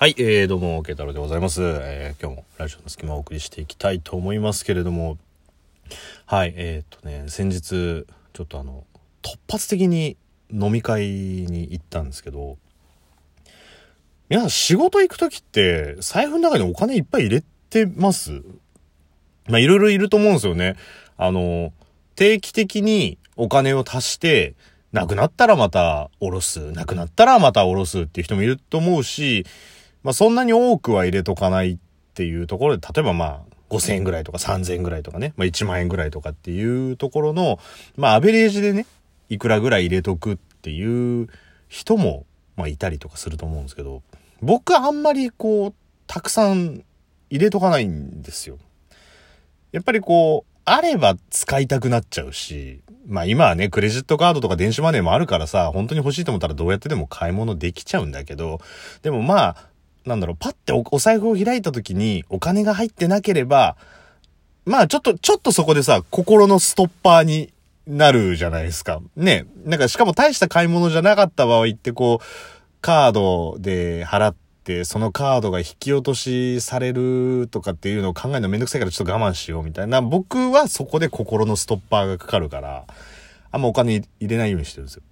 はい、えー、どうも、ケタロでございます。えー、今日もラジオの隙間をお送りしていきたいと思いますけれども、はい、えー、っとね、先日、ちょっとあの、突発的に飲み会に行ったんですけど、皆さん仕事行くときって、財布の中にお金いっぱい入れてます？まあ、いろいろいると思うんですよね。あの、定期的にお金を足して、なくなったらまた下ろす。なくなったらまた下ろすっていう人もいると思うし、まあそんなに多くは入れとかないっていうところで、例えばまあ5000円ぐらいとか3000円ぐらいとかね、まあ1万円ぐらいとかっていうところの、まあアベレージでね、いくらぐらい入れとくっていう人も、まあいたりとかすると思うんですけど、僕はあんまりこう、たくさん入れとかないんですよ。やっぱりこう、あれば使いたくなっちゃうし、まあ今はね、クレジットカードとか電子マネーもあるからさ、本当に欲しいと思ったらどうやってでも買い物できちゃうんだけど、でもまあ、なんだろう、パッておお財布を開いた時にお金が入ってなければ、まあちょっと、ちょっとそこでさ、心のストッパーになるじゃないですか。ね。なんかしかも大した買い物じゃなかった場合ってこう、カードで払って、そのカードが引き落としされるとかっていうのを考えるのめんどくさいからちょっと我慢しようみたいな。僕はそこで心のストッパーがかかるから、あんまお金入れないようにしてるんですよ。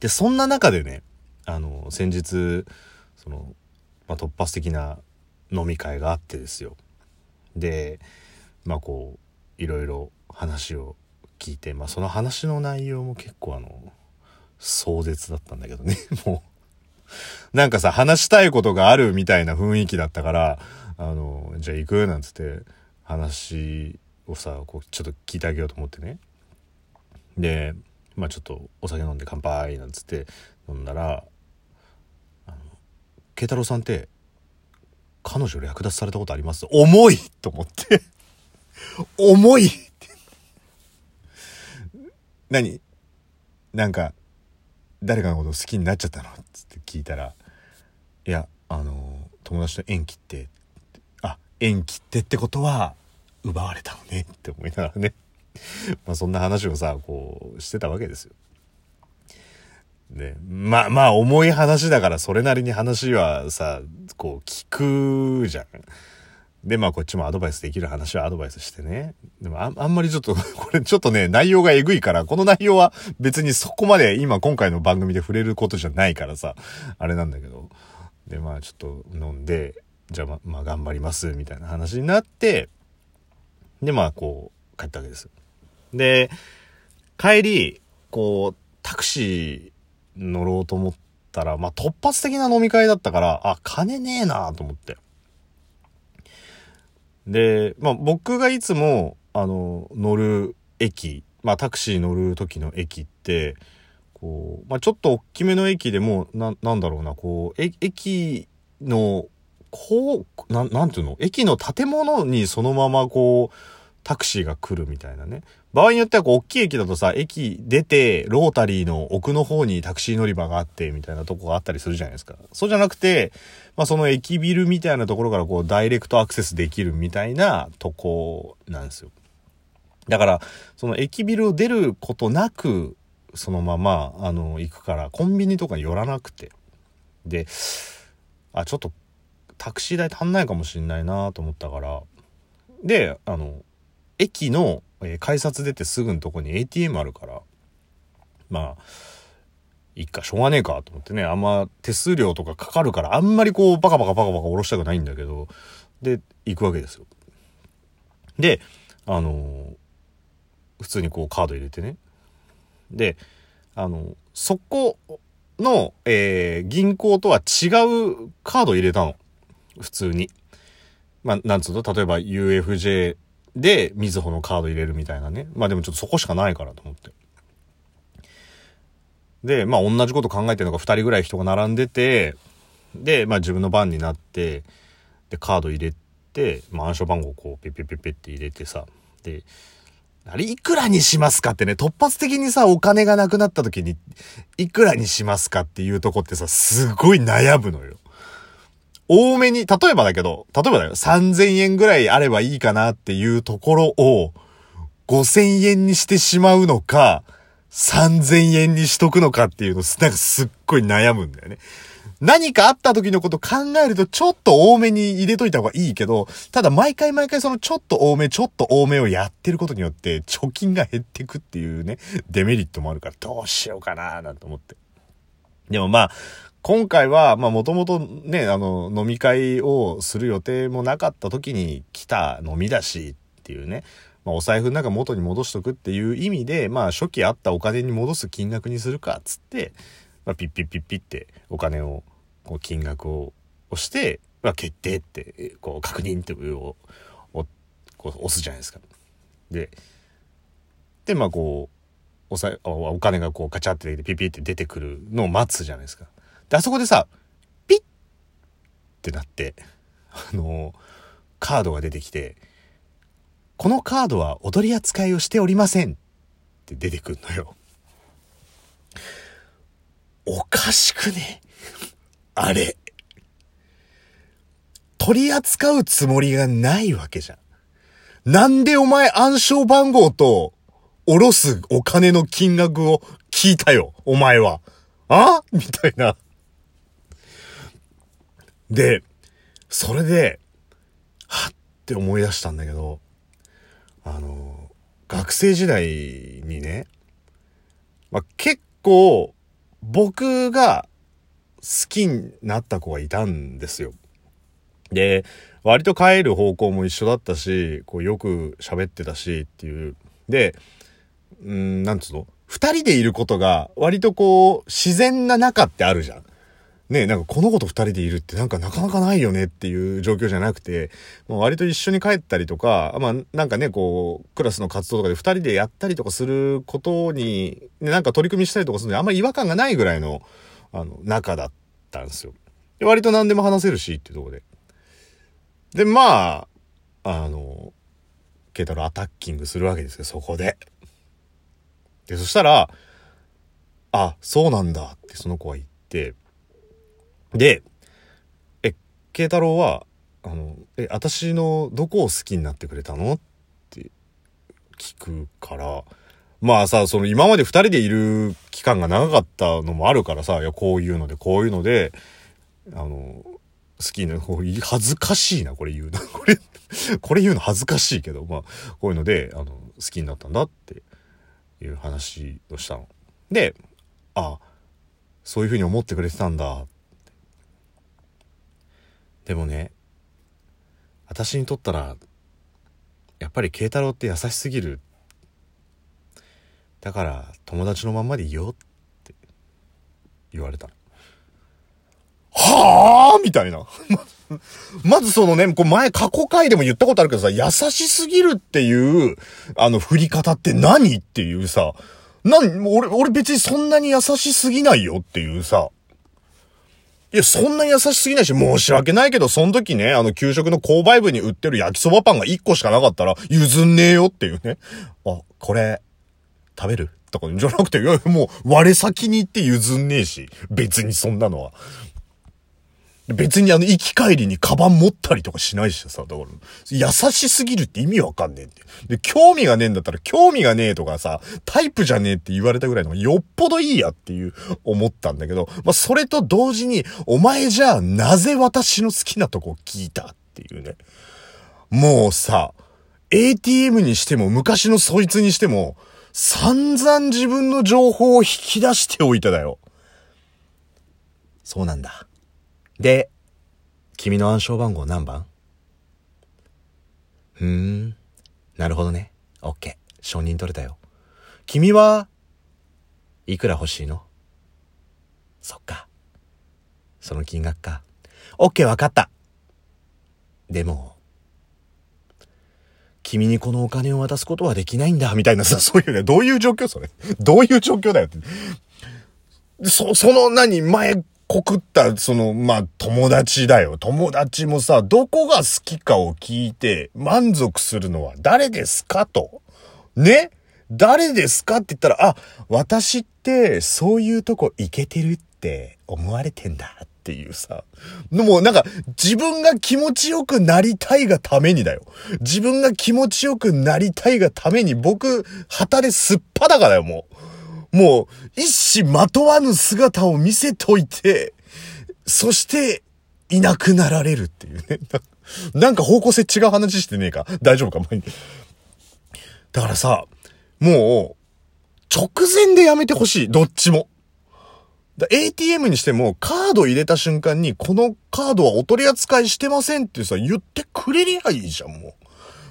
で、そんな中でね、あの、先日、その、まあ、突発的な飲み会があってですよ。で、まあこう、いろいろ話を聞いて、まあその話の内容も結構あの、壮絶だったんだけどね、もう。なんかさ、話したいことがあるみたいな雰囲気だったから、あの、じゃあ行くなんつって、話をさ、こう、ちょっと聞いてあげようと思ってね。で、まあちょっとお酒飲んで乾杯なんつって飲んだら、慶太郎さんって、彼女略奪されたことあります？重いと思って。重いって。何？なんか、誰かのこと好きになっちゃったの？つって聞いたら、いや、あの、友達と縁切って、あ、縁切ってってことは、奪われたのねって思いながらね。まあそんな話をさ、こう、してたわけですよ。で、まあまあ重い話だからそれなりに話はさ、こう聞くじゃん。で、まあこっちもアドバイスできる話はアドバイスしてね。でもああんまりちょっと、これちょっとね、内容がえぐいから、この内容は別にそこまで今今回の番組で触れることじゃないからさ、あれなんだけど。で、まあちょっと飲んで、じゃあままあ頑張ります、みたいな話になって、で、まあこう、帰ったわけです。で、帰り、こう、タクシー乗ろうと思ったら、まあ突発的な飲み会だったから、あ、金ねえなと思って。で、まあ僕がいつも、あの、乗る駅、まあタクシー乗る時の駅って、こう、まあちょっと大きめの駅でも、な、なんだろうな、こう、え駅の、こう、な、なんていうの？駅の建物にそのままこう、タクシーが来るみたいなね。場合によってはこう、大きい駅だとさ、駅出て、ロータリーの奥の方にタクシー乗り場があって、みたいなとこがあったりするじゃないですか。そうじゃなくて、まあその駅ビルみたいなところからこう、ダイレクトアクセスできるみたいなとこなんですよ。だから、その駅ビルを出ることなく、そのまま、あの、行くから、コンビニとか寄らなくて。で、あ、ちょっと、タクシー代足んないかもしんないなと思ったから、で、あの、駅の、え改札出てすぐのとこに ATM あるから、まあ、いっか、しょうがねえかと思ってね、あんま手数料とかかかるから、あんまりこう、バカバカバカバカ下ろしたくないんだけど、で、行くわけですよ。で、あのー普通にこうカード入れてね。で、あの、そこの、えー銀行とは違うカード入れたの。普通に。まあ、なんつうの？例えば UFJ で、みずほのカード入れるみたいなね。まあでもちょっとそこしかないからと思って。で、まあ同じこと考えてるのが2人ぐらい人が並んでて、で、まあ自分の番になって、で、カード入れて、まあ暗証番号こう、ペッペッペッペって入れてさ、で、あれ、いくらにしますかってね、突発的にさ、お金がなくなった時に、いくらにしますかっていうとこってさ、すごい悩むのよ。多めに、例えばだけど、例えばだよ、3000円ぐらいあればいいかなっていうところを、5000円にしてしまうのか、3000円にしとくのかっていうの、なんかすっごい悩むんだよね。何かあった時のこと考えるとちょっと多めに入れといた方がいいけど、ただ毎回毎回そのちょっと多め、ちょっと多めをやってることによって貯金が減ってくっていうね、デメリットもあるからどうしようかなーなんて思って。でもまあ、今回は、まあもともとね、あの、飲み会をする予定もなかった時に来た飲みだしっていうね、まあお財布の中元に戻しとくっていう意味で、まあ初期あったお金に戻す金額にするかっつって、まあ、ピッピッピッピってお金を、こう金額を押して、まあ、決定って、こう確認っていうを、こう押すじゃないですか。で、で、まあこう、おさお金がこうカチャって出てピッピッって出てくるのを待つじゃないですか。で、あそこでさ、ピッってなって、あのカードが出てきて、このカードは踊り扱いをしておりませんって出てくるのよ。おかしくね？あれ。取り扱うつもりがないわけじゃん。なんでお前暗証番号と、おろすお金の金額を聞いたよ、お前は。あ？みたいな。で、それで、はって思い出したんだけど、あの、学生時代にね、まあ、結構、僕が好きになった子がいたんですよ。で、割と帰る方向も一緒だったし、こうよく喋ってたしっていう。で、うん、なんつうの？二人でいることが割とこう自然な仲ってあるじゃん。ねなんかこの子と二人でいるってなんかなかなかないよねっていう状況じゃなくて、もう割と一緒に帰ったりとか、まあなんかね、こう、クラスの活動とかで二人でやったりとかすることに、ね、なんか取り組みしたりとかするのにあんまり違和感がないぐらいの、あの、仲だったんですよ。で割と何でも話せるしっていうとこで。で、まあ、あの、ケイタロアタッキングするわけですよ、そこで。で、そしたら、あ、そうなんだってその子は言って、で、え、慶太郎は、あの、え、私のどこを好きになってくれたのって聞くから、まあさ、その今まで二人でいる期間が長かったのもあるからさ、いや、こういうので、こういうので、あの、好きな、恥ずかしいな、これ言うの。これ、これ言うの恥ずかしいけど、まあ、こういうので、あの、好きになったんだっていう話をしたの。で、あ、そういうふうに思ってくれてたんだでもね私にとったらやっぱり慶太郎って優しすぎる。だから友達のまんまでいようって言われたはあみたいな。まずそのね、こう前過去回でも言ったことあるけどさ、優しすぎるっていう、あの振り方って何っていうさ、な俺、俺別にそんなに優しすぎないよっていうさ、いや、そんな優しすぎないし、申し訳ないけど、その時ね、あの、給食の購買部に売ってる焼きそばパンが1個しかなかったら、譲んねえよっていうね。あ、これ、食べる？とか、じゃなくて、いや、もう、我先に行って譲んねえし、別にそんなのは。別にあの、行き帰りにカバン持ったりとかしないしさ、だから、優しすぎるって意味わかんねえって。で、興味がねえんだったら、興味がねえとかさ、タイプじゃねえって言われたぐらいのよっぽどいいやっていう、思ったんだけど、まあ、それと同時に、お前じゃあ、なぜ私の好きなとこ聞いたっていうね。もうさ、ATM にしても、昔のそいつにしても、散々自分の情報を引き出しておいただよ。そうなんだ。で、君の暗証番号何番？ふーん。なるほどね。オッケー。承認取れたよ。君は、いくら欲しいの？そっか。その金額か。オッケーわかった。でも、君にこのお金を渡すことはできないんだ、みたいなさ、そういうね、どういう状況それ？どういう状況だよって。そ、その何、前、告った、その、まあ、友達だよ。友達もさ、どこが好きかを聞いて満足するのは誰ですかと。ね？誰ですかって言ったら、あ、私ってそういうとこ行けてるって思われてんだっていうさ。もうなんか自分が気持ちよくなりたいがためにだよ。自分が気持ちよくなりたいがために僕、旗ですっぱだからよ、もう。もう、一糸まとわぬ姿を見せといて、そして、いなくなられるっていうね。なんか方向性違う話してねえか？大丈夫か？前に。だからさ、もう、直前でやめてほしい。どっちも。ATM にしても、カード入れた瞬間に、このカードはお取り扱いしてませんってさ、言ってくれりゃいいじゃん、も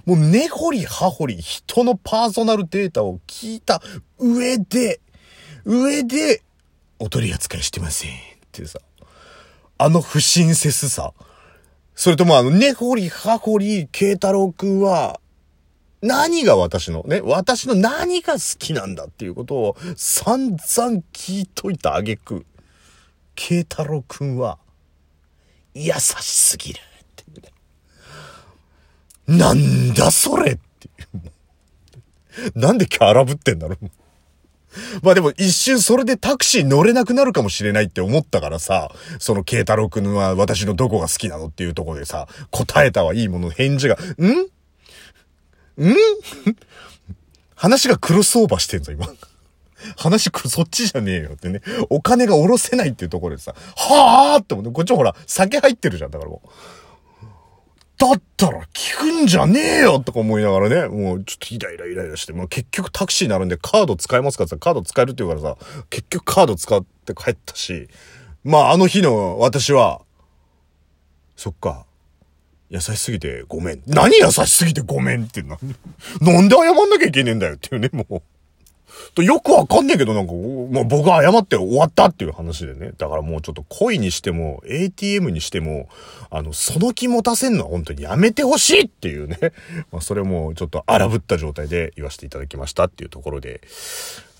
う。もう根掘り葉掘り人のパーソナルデータを聞いた上で、上で、お取り扱いしてませんってさ、あの不親切さ。それともあの根掘り葉掘り慶太郎くんは、何が私のね、私の何が好きなんだっていうことを散々聞いといた挙句、慶太郎くんは、優しすぎるってね。なんだそれって。なんでキャラぶってんだろう。まあでも一瞬それでタクシー乗れなくなるかもしれないって思ったからさ、その慶太郎くんは私のどこが好きなのっていうとこでさ、答えたはいいもの返事が、ん？ん？話がクロスオーバーしてんぞ、今。話く、そっちじゃねえよってね。お金が下ろせないっていうところでさ、はぁーって思って、こっちほら、酒入ってるじゃん、だからもう。だったら聞くんじゃねえよとか思いながらね、もうちょっとイライライライラして、もう結局タクシーになるんでカード使えますかって言ったらカード使えるって言うからさ、結局カード使って帰ったし、まああの日の私は、そっか、優しすぎてごめん。何優しすぎてごめんってな。なんで謝んなきゃいけねえんだよっていうね、もう。とよくわかんねえけど、なんか、まあ、僕は謝って終わったっていう話でね。だからもうちょっと恋にしても、ATM にしても、あの、その気持たせんのは本当にやめてほしいっていうね。まあ、それもちょっと荒ぶった状態で言わせていただきましたっていうところで。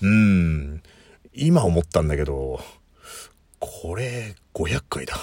うーん。今思ったんだけど、これ、500回だ。